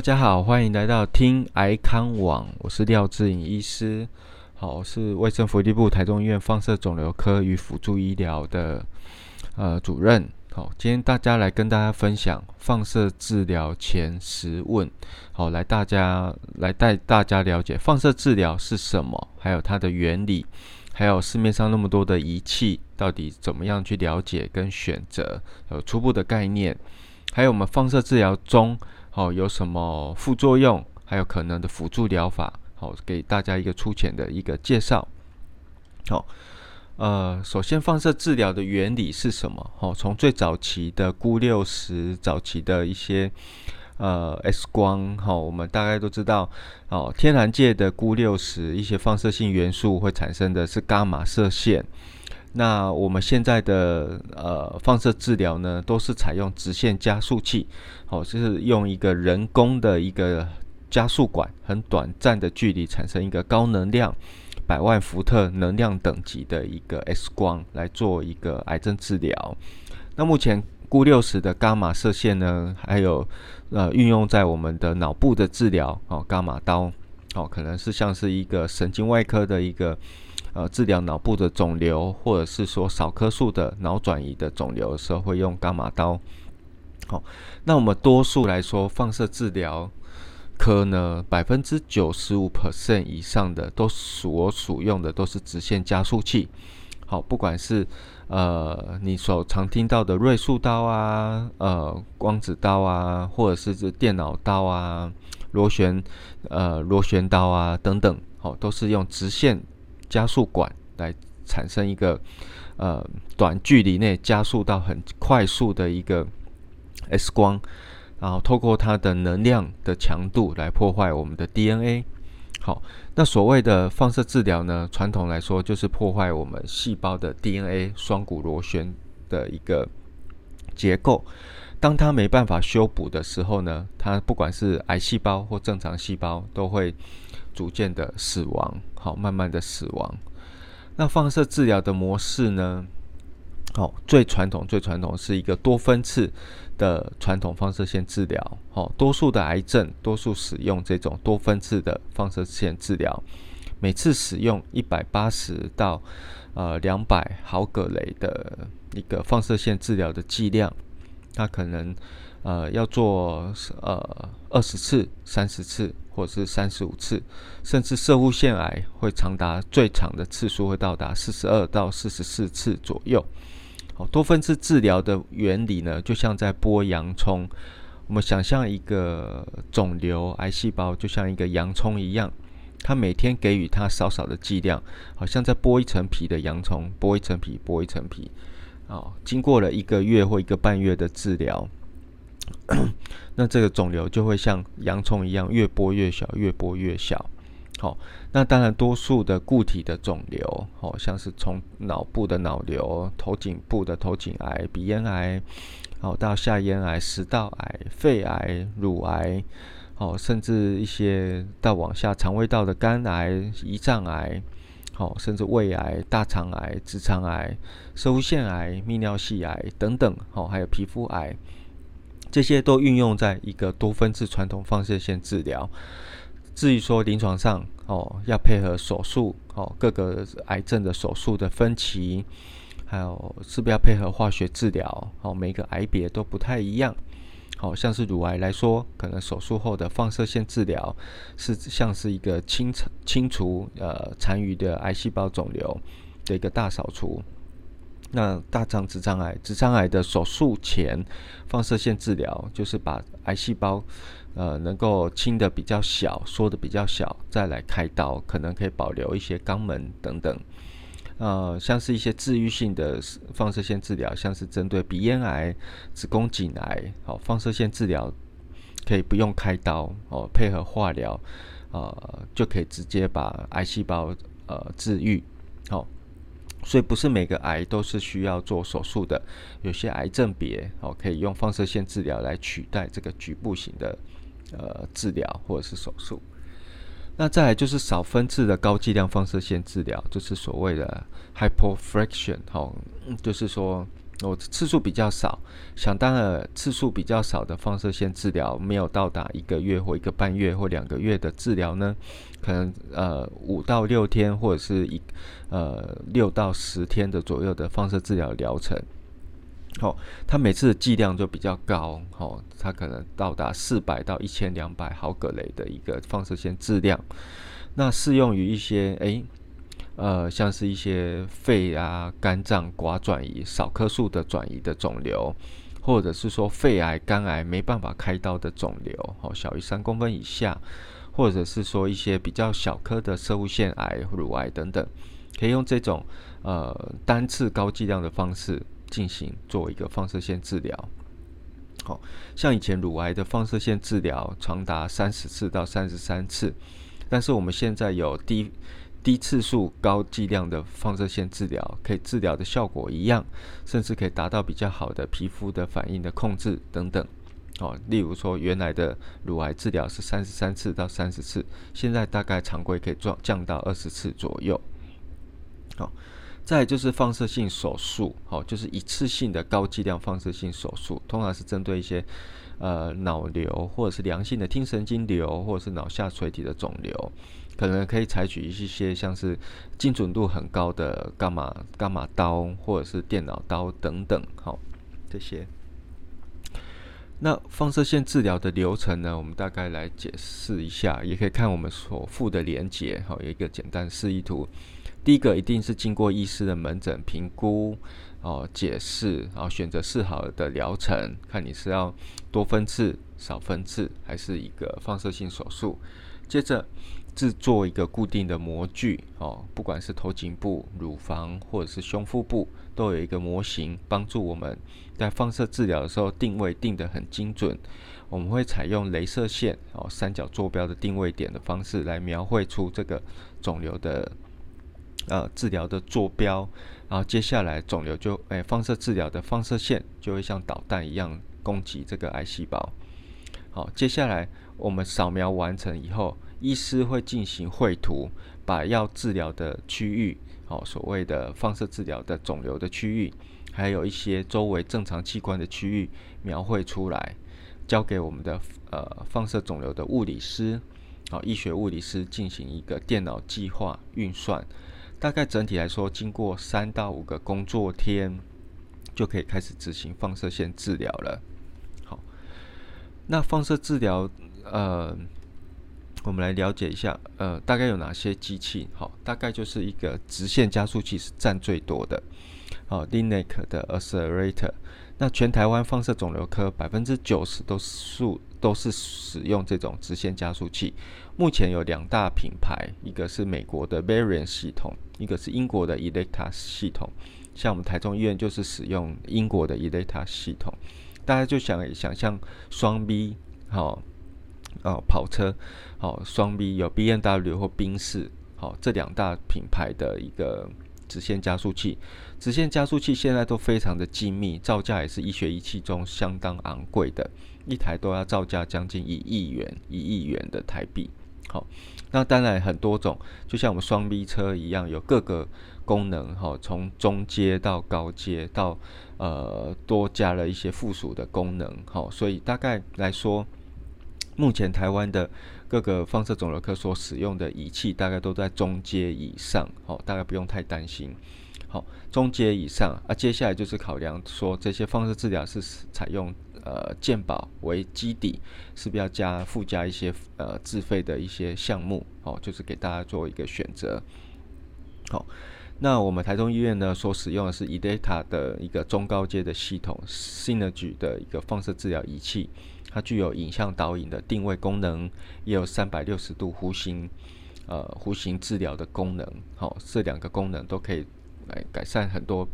大家好，欢迎来到听癌康网，我是廖志颖医师。好，我是卫生福利部台中医院放射肿瘤科与辅助医疗的呃主任。好，今天大家来跟大家分享放射治疗前十问。好，来大家来带大家了解放射治疗是什么，还有它的原理，还有市面上那么多的仪器，到底怎么样去了解跟选择，有初步的概念，还有我们放射治疗中。好，有什么副作用？还有可能的辅助疗法，好，给大家一个粗浅的一个介绍。好，呃，首先放射治疗的原理是什么？好，从最早期的钴六十，早期的一些呃 X 光，好，我们大概都知道，哦，天然界的钴六十一些放射性元素会产生的是伽马射线。那我们现在的呃放射治疗呢，都是采用直线加速器，哦，就是用一个人工的一个加速管，很短暂的距离产生一个高能量百万伏特能量等级的一个 X 光来做一个癌症治疗。那目前钴六十的伽马射线呢，还有呃运用在我们的脑部的治疗，哦，伽马刀，哦，可能是像是一个神经外科的一个。呃，治疗脑部的肿瘤，或者是说少颗数的脑转移的肿瘤的时候，会用伽马刀。好，那我们多数来说，放射治疗科呢，百分之九十五 percent 以上的都所属用的都是直线加速器。好，不管是呃你所常听到的瑞素刀啊，呃光子刀啊，或者是这电脑刀啊，螺旋呃螺旋刀啊等等，好，都是用直线。加速管来产生一个呃短距离内加速到很快速的一个 X 光，然后透过它的能量的强度来破坏我们的 DNA。好，那所谓的放射治疗呢，传统来说就是破坏我们细胞的 DNA 双股螺旋的一个结构。当它没办法修补的时候呢，它不管是癌细胞或正常细胞都会。逐渐的死亡，好，慢慢的死亡。那放射治疗的模式呢？好，最传统、最传统是一个多分次的传统放射线治疗。好，多数的癌症，多数使用这种多分次的放射线治疗。每次使用一百八十到呃两百毫格雷的一个放射线治疗的剂量，它可能。呃，要做呃二十次、三十次，或者是三十五次，甚至射物腺癌会长达最长的次数会到达四十二到四十四次左右。好，多分次治疗的原理呢，就像在剥洋葱。我们想象一个肿瘤癌细胞就像一个洋葱一样，它每天给予它少少的剂量，好像在剥一层皮的洋葱，剥一层皮，剥一层皮。哦，经过了一个月或一个半月的治疗。那这个肿瘤就会像洋葱一样，越剥越小，越剥越小。好，那当然多数的固体的肿瘤，好像是从脑部的脑瘤、头颈部的头颈癌、鼻咽癌，好到下咽癌、食道癌、肺癌、乳癌，好甚至一些到往下肠胃道的肝癌、胰脏癌，好甚至胃癌、大肠癌、直肠癌、射物腺癌、泌尿系癌等等，好还有皮肤癌。这些都运用在一个多分次传统放射线治疗。至于说临床上哦，要配合手术哦，各个癌症的手术的分期，还有是不是要配合化学治疗？哦，每个癌别都不太一样。好像是乳癌来说，可能手术后的放射线治疗是像是一个清清除呃残余的癌细胞肿瘤的一个大扫除。那大肠直肠癌，直肠癌的手术前放射线治疗，就是把癌细胞，呃，能够清的比较小，缩的比较小，再来开刀，可能可以保留一些肛门等等。呃，像是一些治愈性的放射线治疗，像是针对鼻咽癌、子宫颈癌，好，放射线治疗可以不用开刀哦，配合化疗，呃，就可以直接把癌细胞呃治愈，好。所以不是每个癌都是需要做手术的，有些癌症别哦可以用放射线治疗来取代这个局部型的呃治疗或者是手术。那再来就是少分次的高剂量放射线治疗，就是所谓的 hypofraction，好，就是说我次数比较少，想当然次数比较少的放射线治疗，没有到达一个月或一个半月或两个月的治疗呢，可能呃五到六天或者是一呃六到十天的左右的放射治疗疗程。好，它每次的剂量就比较高，哦，它可能到达四百到一千两百毫格雷的一个放射线质量。那适用于一些诶，呃，像是一些肺啊、肝脏寡转移、少颗数的转移的肿瘤，或者是说肺癌、肝癌没办法开刀的肿瘤，哦，小于三公分以下，或者是说一些比较小颗的射物腺癌、乳癌等等，可以用这种呃单次高剂量的方式。进行做一个放射线治疗，好像以前乳癌的放射线治疗长达三十次到三十三次，但是我们现在有低低次数高剂量的放射线治疗，可以治疗的效果一样，甚至可以达到比较好的皮肤的反应的控制等等。哦，例如说原来的乳癌治疗是三十三次到三十次，现在大概常规可以降降到二十次左右。好。再就是放射性手术，好，就是一次性的高剂量放射性手术，通常是针对一些呃脑瘤或者是良性的听神经瘤或者是脑下垂体的肿瘤，可能可以采取一些像是精准度很高的伽马伽马刀或者是电脑刀等等，好，这些。那放射线治疗的流程呢，我们大概来解释一下，也可以看我们所附的连接，好，有一个简单示意图。第一个一定是经过医师的门诊评估，哦，解释，然后选择适合的疗程，看你是要多分次、少分次，还是一个放射性手术。接着制作一个固定的模具，哦，不管是头颈部、乳房或者是胸腹部，都有一个模型，帮助我们在放射治疗的时候定位定得很精准。我们会采用镭射线，哦，三角坐标的定位点的方式来描绘出这个肿瘤的。呃，治疗的坐标，然后接下来肿瘤就，诶，放射治疗的放射线就会像导弹一样攻击这个癌细胞。好，接下来我们扫描完成以后，医师会进行绘图，把要治疗的区域，好，所谓的放射治疗的肿瘤的区域，还有一些周围正常器官的区域描绘出来，交给我们的呃放射肿瘤的物理师，好，医学物理师进行一个电脑计划运算。大概整体来说，经过三到五个工作天，就可以开始执行放射线治疗了。好，那放射治疗，呃，我们来了解一下，呃，大概有哪些机器？好，大概就是一个直线加速器是占最多的。好，Linac 的 Accelerator。那全台湾放射肿瘤科百分之九十都是都是使用这种直线加速器。目前有两大品牌，一个是美国的 Varian 系统，一个是英国的 Electa 系统。像我们台中医院就是使用英国的 Electa 系统。大家就想想象双 B 好哦跑车好双 B 有 B N W 或宾士好这两大品牌的一个。直线加速器，直线加速器现在都非常的精密，造价也是医学仪器中相当昂贵的，一台都要造价将近一亿元，一亿元的台币。好，那当然很多种，就像我们双 B 车一样，有各个功能，哈，从中阶到高阶，到呃多加了一些附属的功能，好，所以大概来说，目前台湾的。各个放射肿瘤科所使用的仪器大概都在中阶以上，好，大概不用太担心。好，中阶以上啊，接下来就是考量说这些放射治疗是采用呃健保为基底，是不是要加附加一些呃自费的一些项目？哦，就是给大家做一个选择。好，那我们台中医院呢所使用的是 eData 的一个中高阶的系统，Synergy 的一个放射治疗仪器。它具有影像导引的定位功能，也有三百六十度弧形，呃，弧形治疗的功能。好，这两个功能都可以来改善很多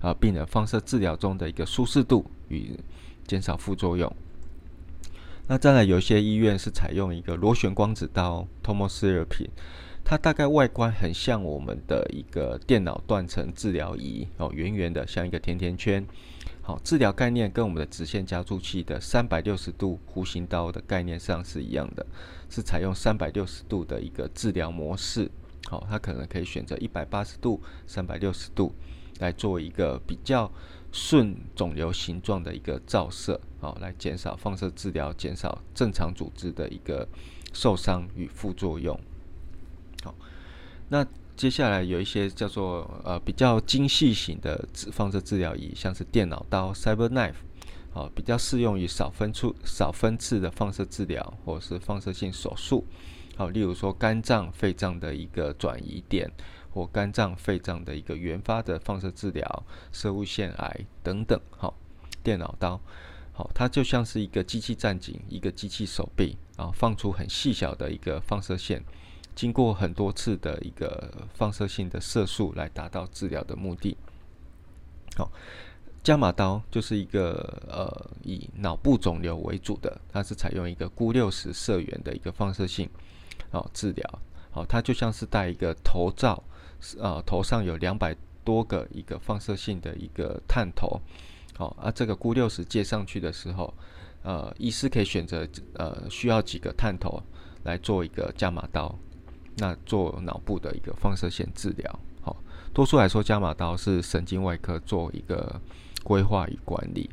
啊病人放射治疗中的一个舒适度与减少副作用。那再来，有些医院是采用一个螺旋光子刀 （tomotherapy），它大概外观很像我们的一个电脑断层治疗仪，哦，圆圆的，像一个甜甜圈。好，治疗概念跟我们的直线加速器的三百六十度弧形刀的概念上是一样的，是采用三百六十度的一个治疗模式。好，它可能可以选择一百八十度、三百六十度。来做一个比较顺肿瘤形状的一个照射，好，来减少放射治疗，减少正常组织的一个受伤与副作用。那接下来有一些叫做呃比较精细型的放射治疗仪，像是电脑刀 （CyberKnife）。哦，比较适用于少分处、少分次的放射治疗，或是放射性手术。好，例如说肝脏、肺脏的一个转移点，或肝脏、肺脏的一个原发的放射治疗、射物腺癌等等。好，电脑刀，好，它就像是一个机器战警，一个机器手臂啊，放出很细小的一个放射线，经过很多次的一个放射性的射速来达到治疗的目的。好。伽马刀就是一个呃以脑部肿瘤为主的，它是采用一个钴六十射源的一个放射性哦治疗，好，它就像是戴一个头罩，呃头上有两百多个一个放射性的一个探头，好，啊这个钴六十接上去的时候，呃医师可以选择呃需要几个探头来做一个伽马刀，那做脑部的一个放射线治疗，好，多数来说伽马刀是神经外科做一个。规划与管理。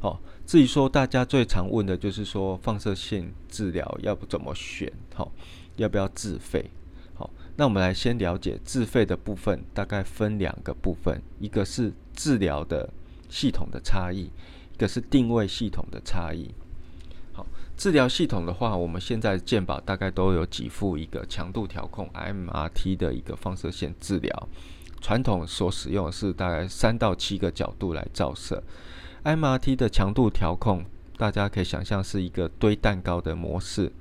好，至于说大家最常问的就是说放射线治疗要不怎么选？好，要不要自费？好，那我们来先了解自费的部分，大概分两个部分，一个是治疗的系统的差异，一个是定位系统的差异。治疗系统的话，我们现在健保大概都有给付一个强度调控 MRT 的一个放射线治疗。传统所使用的是大概三到七个角度来照射，MRT 的强度调控，大家可以想象是一个堆蛋糕的模式。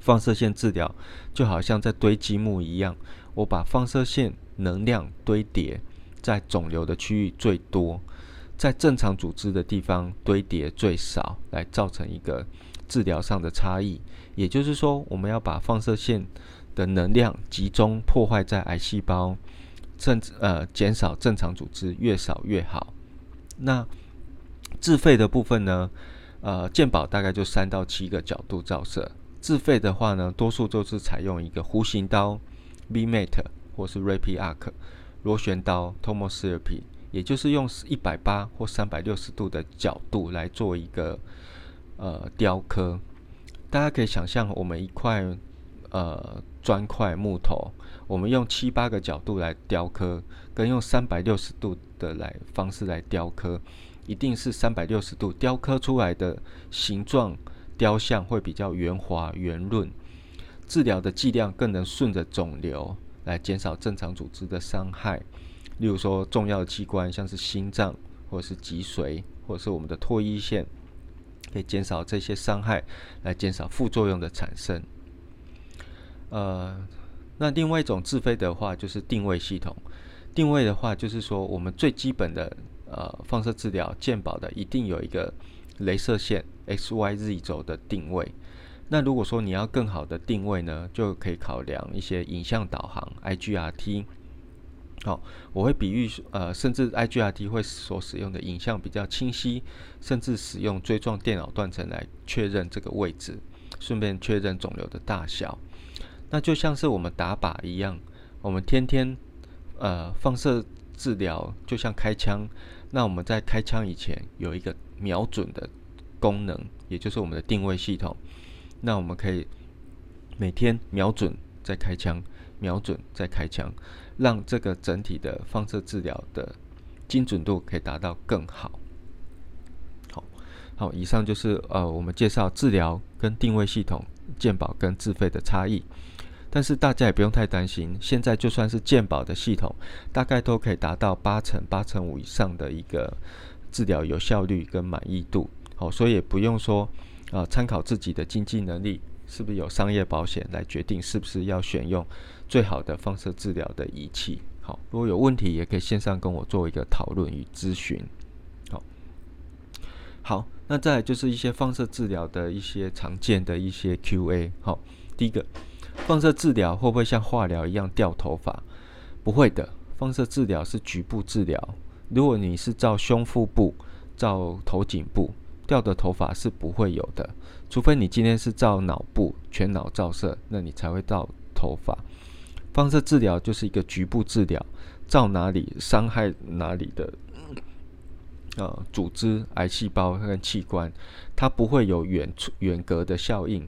放射线治疗就好像在堆积木一样，我把放射线能量堆叠在肿瘤的区域最多，在正常组织的地方堆叠最少，来造成一个治疗上的差异。也就是说，我们要把放射线的能量集中破坏在癌细胞。甚至呃减少正常组织越少越好。那自费的部分呢？呃，健保大概就三到七个角度照射。自费的话呢，多数都是采用一个弧形刀 （V-Mate） 或是 Rapid Arc 螺旋刀 （Tomotherapy），也就是用一百八或三百六十度的角度来做一个呃雕刻。大家可以想象，我们一块呃砖块木头。我们用七八个角度来雕刻，跟用三百六十度的来方式来雕刻，一定是三百六十度雕刻出来的形状雕像会比较圆滑圆润，治疗的剂量更能顺着肿瘤来减少正常组织的伤害。例如说，重要的器官像是心脏或者是脊髓或者是我们的唾液腺，可以减少这些伤害，来减少副作用的产生。呃。那另外一种自费的话，就是定位系统。定位的话，就是说我们最基本的呃放射治疗健保的，一定有一个镭射线 X Y Z 轴的定位。那如果说你要更好的定位呢，就可以考量一些影像导航 IGRT 好，我会比喻呃，甚至 I G R T 会所使用的影像比较清晰，甚至使用锥状电脑断层来确认这个位置，顺便确认肿瘤的大小。那就像是我们打靶一样，我们天天呃放射治疗就像开枪，那我们在开枪以前有一个瞄准的功能，也就是我们的定位系统。那我们可以每天瞄准再开枪，瞄准再开枪，让这个整体的放射治疗的精准度可以达到更好。好，好，以上就是呃我们介绍治疗跟定位系统、健保跟自费的差异。但是大家也不用太担心，现在就算是健保的系统，大概都可以达到八成、八成五以上的一个治疗有效率跟满意度。好，所以也不用说啊，参考自己的经济能力，是不是有商业保险来决定是不是要选用最好的放射治疗的仪器。好，如果有问题，也可以线上跟我做一个讨论与咨询。好，好，那再就是一些放射治疗的一些常见的一些 Q&A。好，第一个。放射治疗会不会像化疗一样掉头发？不会的，放射治疗是局部治疗。如果你是照胸腹部、照头颈部，掉的头发是不会有的。除非你今天是照脑部全脑照射，那你才会掉头发。放射治疗就是一个局部治疗，照哪里伤害哪里的呃组织、癌细胞跟器官，它不会有远远隔的效应。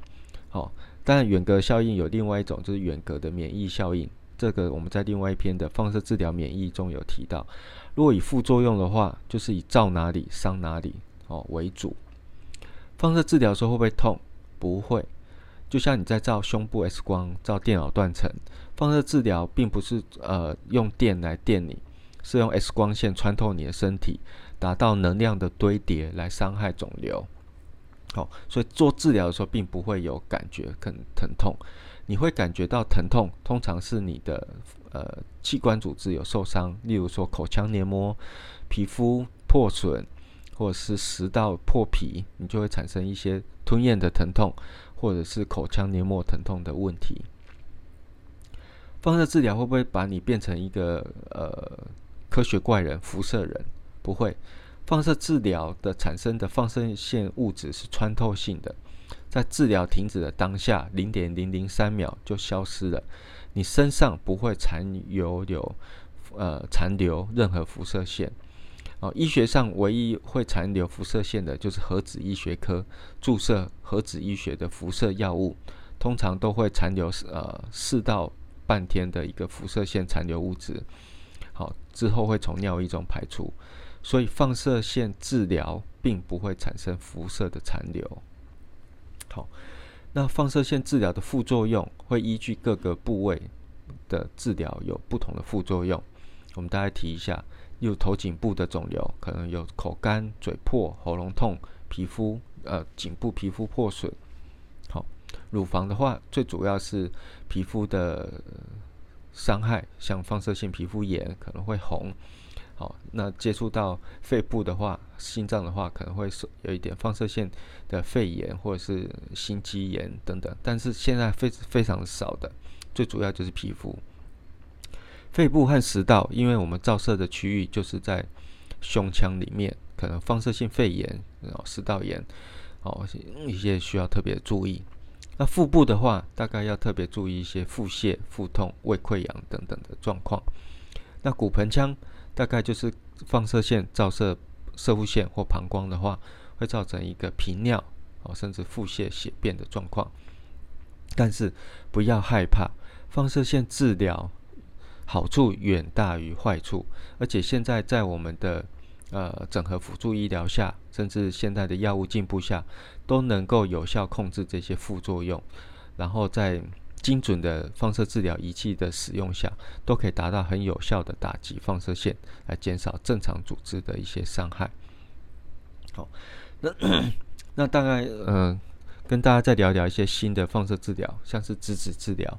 好，当然远隔效应有另外一种，就是远隔的免疫效应。这个我们在另外一篇的放射治疗免疫中有提到。如果以副作用的话，就是以照哪里伤哪里哦为主。放射治疗时候会不会痛？不会。就像你在照胸部 X 光、照电脑断层，放射治疗并不是呃用电来电你，是用 X 光线穿透你的身体，达到能量的堆叠来伤害肿瘤。好，所以做治疗的时候并不会有感觉很疼痛，你会感觉到疼痛，通常是你的呃器官组织有受伤，例如说口腔黏膜、皮肤破损，或者是食道破皮，你就会产生一些吞咽的疼痛。或者是口腔黏膜疼痛的问题，放射治疗会不会把你变成一个呃科学怪人、辐射人？不会，放射治疗的产生的放射线物质是穿透性的，在治疗停止的当下，零点零零三秒就消失了，你身上不会残留有呃残留任何辐射线。哦，医学上唯一会残留辐射线的，就是核子医学科注射核子医学的辐射药物，通常都会残留呃四到半天的一个辐射线残留物质。好，之后会从尿液中排出，所以放射线治疗并不会产生辐射的残留。好，那放射线治疗的副作用会依据各个部位的治疗有不同的副作用，我们大概提一下。有头颈部的肿瘤，可能有口干、嘴破、喉咙痛、皮肤呃颈部皮肤破损。乳房的话，最主要是皮肤的伤害，像放射性皮肤炎可能会红。好，那接触到肺部的话，心脏的话可能会是有一点放射线的肺炎或者是心肌炎等等，但是现在非非常少的，最主要就是皮肤。肺部和食道，因为我们照射的区域就是在胸腔里面，可能放射性肺炎、然后食道炎，哦，一些需要特别注意。那腹部的话，大概要特别注意一些腹泻、腹痛、胃溃疡等等的状况。那骨盆腔大概就是放射线照射射腹线或膀胱的话，会造成一个频尿哦，甚至腹泻、血便的状况。但是不要害怕放射线治疗。好处远大于坏处，而且现在在我们的呃整合辅助医疗下，甚至现在的药物进步下，都能够有效控制这些副作用，然后在精准的放射治疗仪器的使用下，都可以达到很有效的打击放射线，来减少正常组织的一些伤害。好，那 那大概呃跟大家再聊聊一些新的放射治疗，像是质子治疗，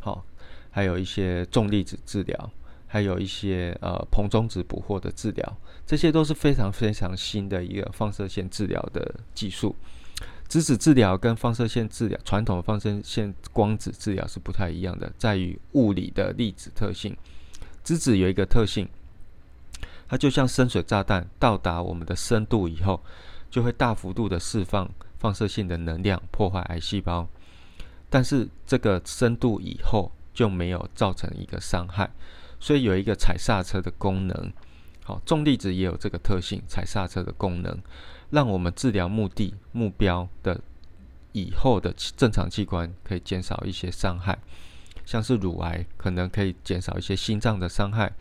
好。还有一些重粒子治疗，还有一些呃硼中子捕获的治疗，这些都是非常非常新的一个放射线治疗的技术。质子治疗跟放射线治疗，传统放射线光子治疗是不太一样的，在于物理的粒子特性。质子有一个特性，它就像深水炸弹，到达我们的深度以后，就会大幅度的释放放射性的能量，破坏癌细胞。但是这个深度以后，就没有造成一个伤害，所以有一个踩刹车的功能。好，重粒子也有这个特性，踩刹车的功能，让我们治疗目的目标的以后的正常器官可以减少一些伤害，像是乳癌可能可以减少一些心脏的伤害。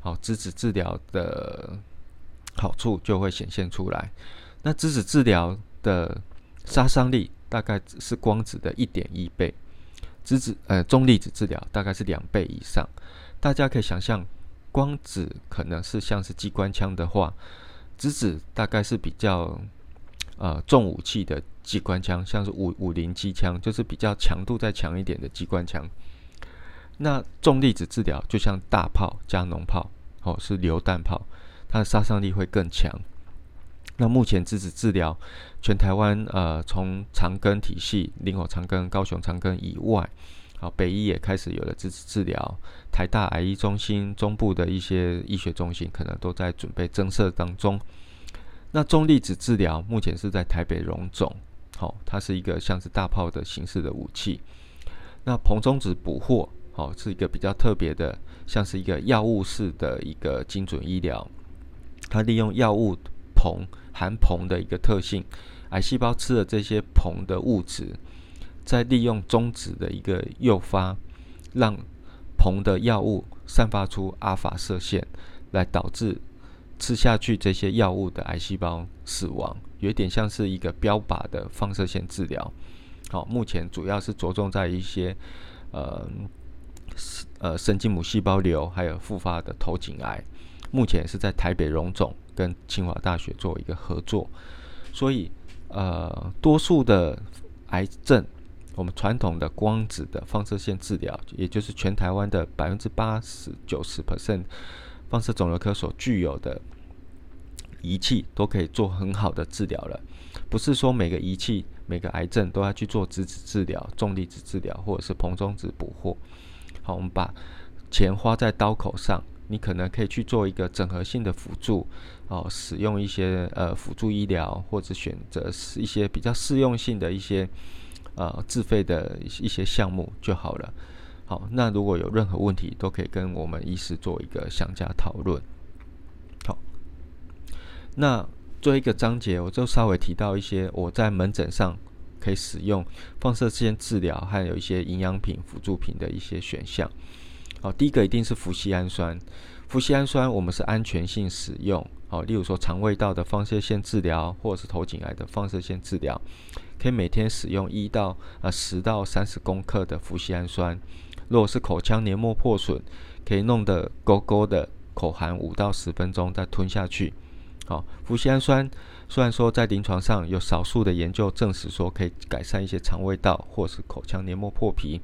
好，质子治疗的好处就会显现出来。那质子治疗的杀伤力大概是光子的一点一倍。质子呃重粒子治疗大概是两倍以上，大家可以想象，光子可能是像是机关枪的话，质子大概是比较呃重武器的机关枪，像是五五零机枪，就是比较强度再强一点的机关枪。那重粒子治疗就像大炮加农炮，哦是榴弹炮，它的杀伤力会更强。那目前质子治疗，全台湾呃，从长庚体系、林口长庚、高雄长庚以外，好北医也开始有了质子治疗，台大癌医中心、中部的一些医学中心可能都在准备增设当中。那中粒子治疗目前是在台北荣总，好，它是一个像是大炮的形式的武器。那硼中子捕获，好，是一个比较特别的，像是一个药物式的一个精准医疗。它利用药物硼含硼的一个特性，癌细胞吃了这些硼的物质，再利用中子的一个诱发，让硼的药物散发出阿法射线，来导致吃下去这些药物的癌细胞死亡，有点像是一个标靶的放射线治疗。好，目前主要是着重在一些呃呃神经母细胞瘤，还有复发的头颈癌。目前是在台北荣总跟清华大学做一个合作，所以呃多数的癌症，我们传统的光子的放射线治疗，也就是全台湾的百分之八十九十 percent 放射肿瘤科所具有的仪器，都可以做很好的治疗了。不是说每个仪器。每个癌症都要去做质子治疗、重粒子治疗，或者是硼中子捕获。好，我们把钱花在刀口上，你可能可以去做一个整合性的辅助，哦，使用一些呃辅助医疗，或者选择一些比较适用性的一些呃自费的一些项目就好了。好，那如果有任何问题，都可以跟我们医师做一个详加讨论。好，那。做一个章节，我就稍微提到一些我在门诊上可以使用放射线治疗，还有一些营养品辅助品的一些选项。好，第一个一定是氟西氨酸。氟西氨酸我们是安全性使用。好，例如说肠胃道的放射线治疗，或者是头颈癌的放射线治疗，可以每天使用一到啊十到三十公克的氟西氨酸。如果是口腔黏膜破损，可以弄得勾勾的，口含五到十分钟再吞下去。好，氟西氨酸虽然说在临床上有少数的研究证实说可以改善一些肠胃道或是口腔黏膜破皮，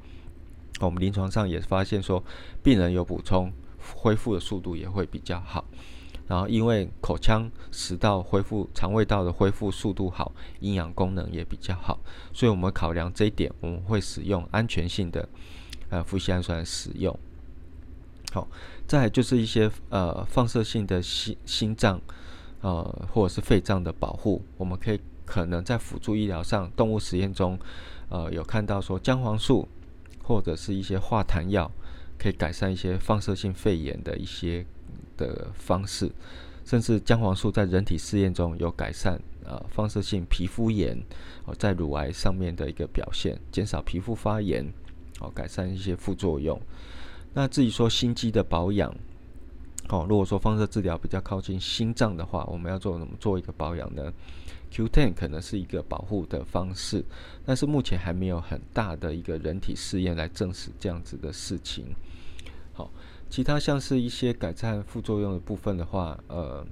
我们临床上也发现说病人有补充，恢复的速度也会比较好。然后因为口腔食道恢复、肠胃道的恢复速度好，营养功能也比较好，所以我们考量这一点，我们会使用安全性的呃氟西氨酸使用。好，再就是一些呃放射性的心心脏。呃，或者是肺脏的保护，我们可以可能在辅助医疗上，动物实验中，呃，有看到说姜黄素或者是一些化痰药，可以改善一些放射性肺炎的一些的方式，甚至姜黄素在人体试验中有改善呃放射性皮肤炎哦在乳癌上面的一个表现，减少皮肤发炎，哦改善一些副作用。那至于说心肌的保养。哦，如果说放射治疗比较靠近心脏的话，我们要做怎么做一个保养呢？Q10 可能是一个保护的方式，但是目前还没有很大的一个人体试验来证实这样子的事情。好，其他像是一些改善副作用的部分的话，呃，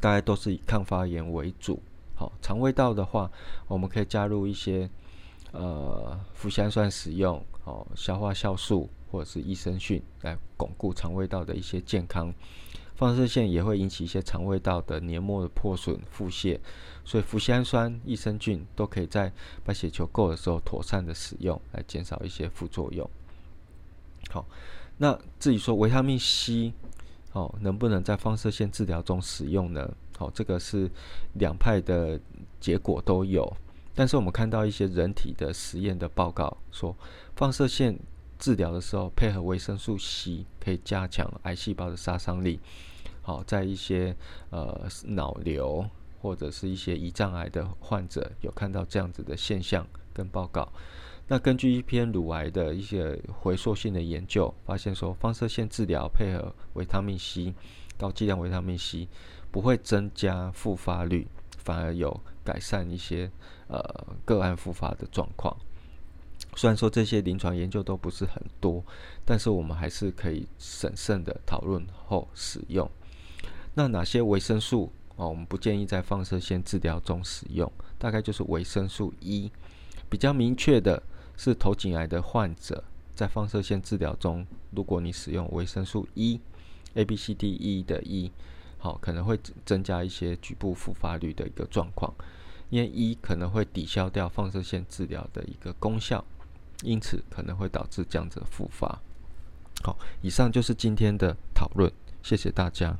大概都是以抗发炎为主。好，肠胃道的话，我们可以加入一些呃脯氨酸使用，哦，消化酵素。或者是益生菌来巩固肠胃道的一些健康，放射线也会引起一些肠胃道的黏膜的破损、腹泻，所以氟西氨酸、益生菌都可以在白血球够的时候妥善的使用，来减少一些副作用。好，那至于说维他命 C，哦，能不能在放射线治疗中使用呢？好，这个是两派的结果都有，但是我们看到一些人体的实验的报告说，放射线。治疗的时候，配合维生素 C 可以加强癌细胞的杀伤力。好，在一些呃脑瘤或者是一些胰脏癌的患者，有看到这样子的现象跟报告。那根据一篇乳癌的一些回溯性的研究，发现说放射线治疗配合维他命 C 高剂量维他命 C 不会增加复发率，反而有改善一些呃个案复发的状况。虽然说这些临床研究都不是很多，但是我们还是可以审慎的讨论后使用。那哪些维生素哦，我们不建议在放射线治疗中使用？大概就是维生素 E，比较明确的是头颈癌的患者在放射线治疗中，如果你使用维生素 E，A、B、C、D、E 的 E，好，可能会增加一些局部复发率的一个状况，因为 E 可能会抵消掉放射线治疗的一个功效。因此可能会导致这样子的复发。好，以上就是今天的讨论，谢谢大家。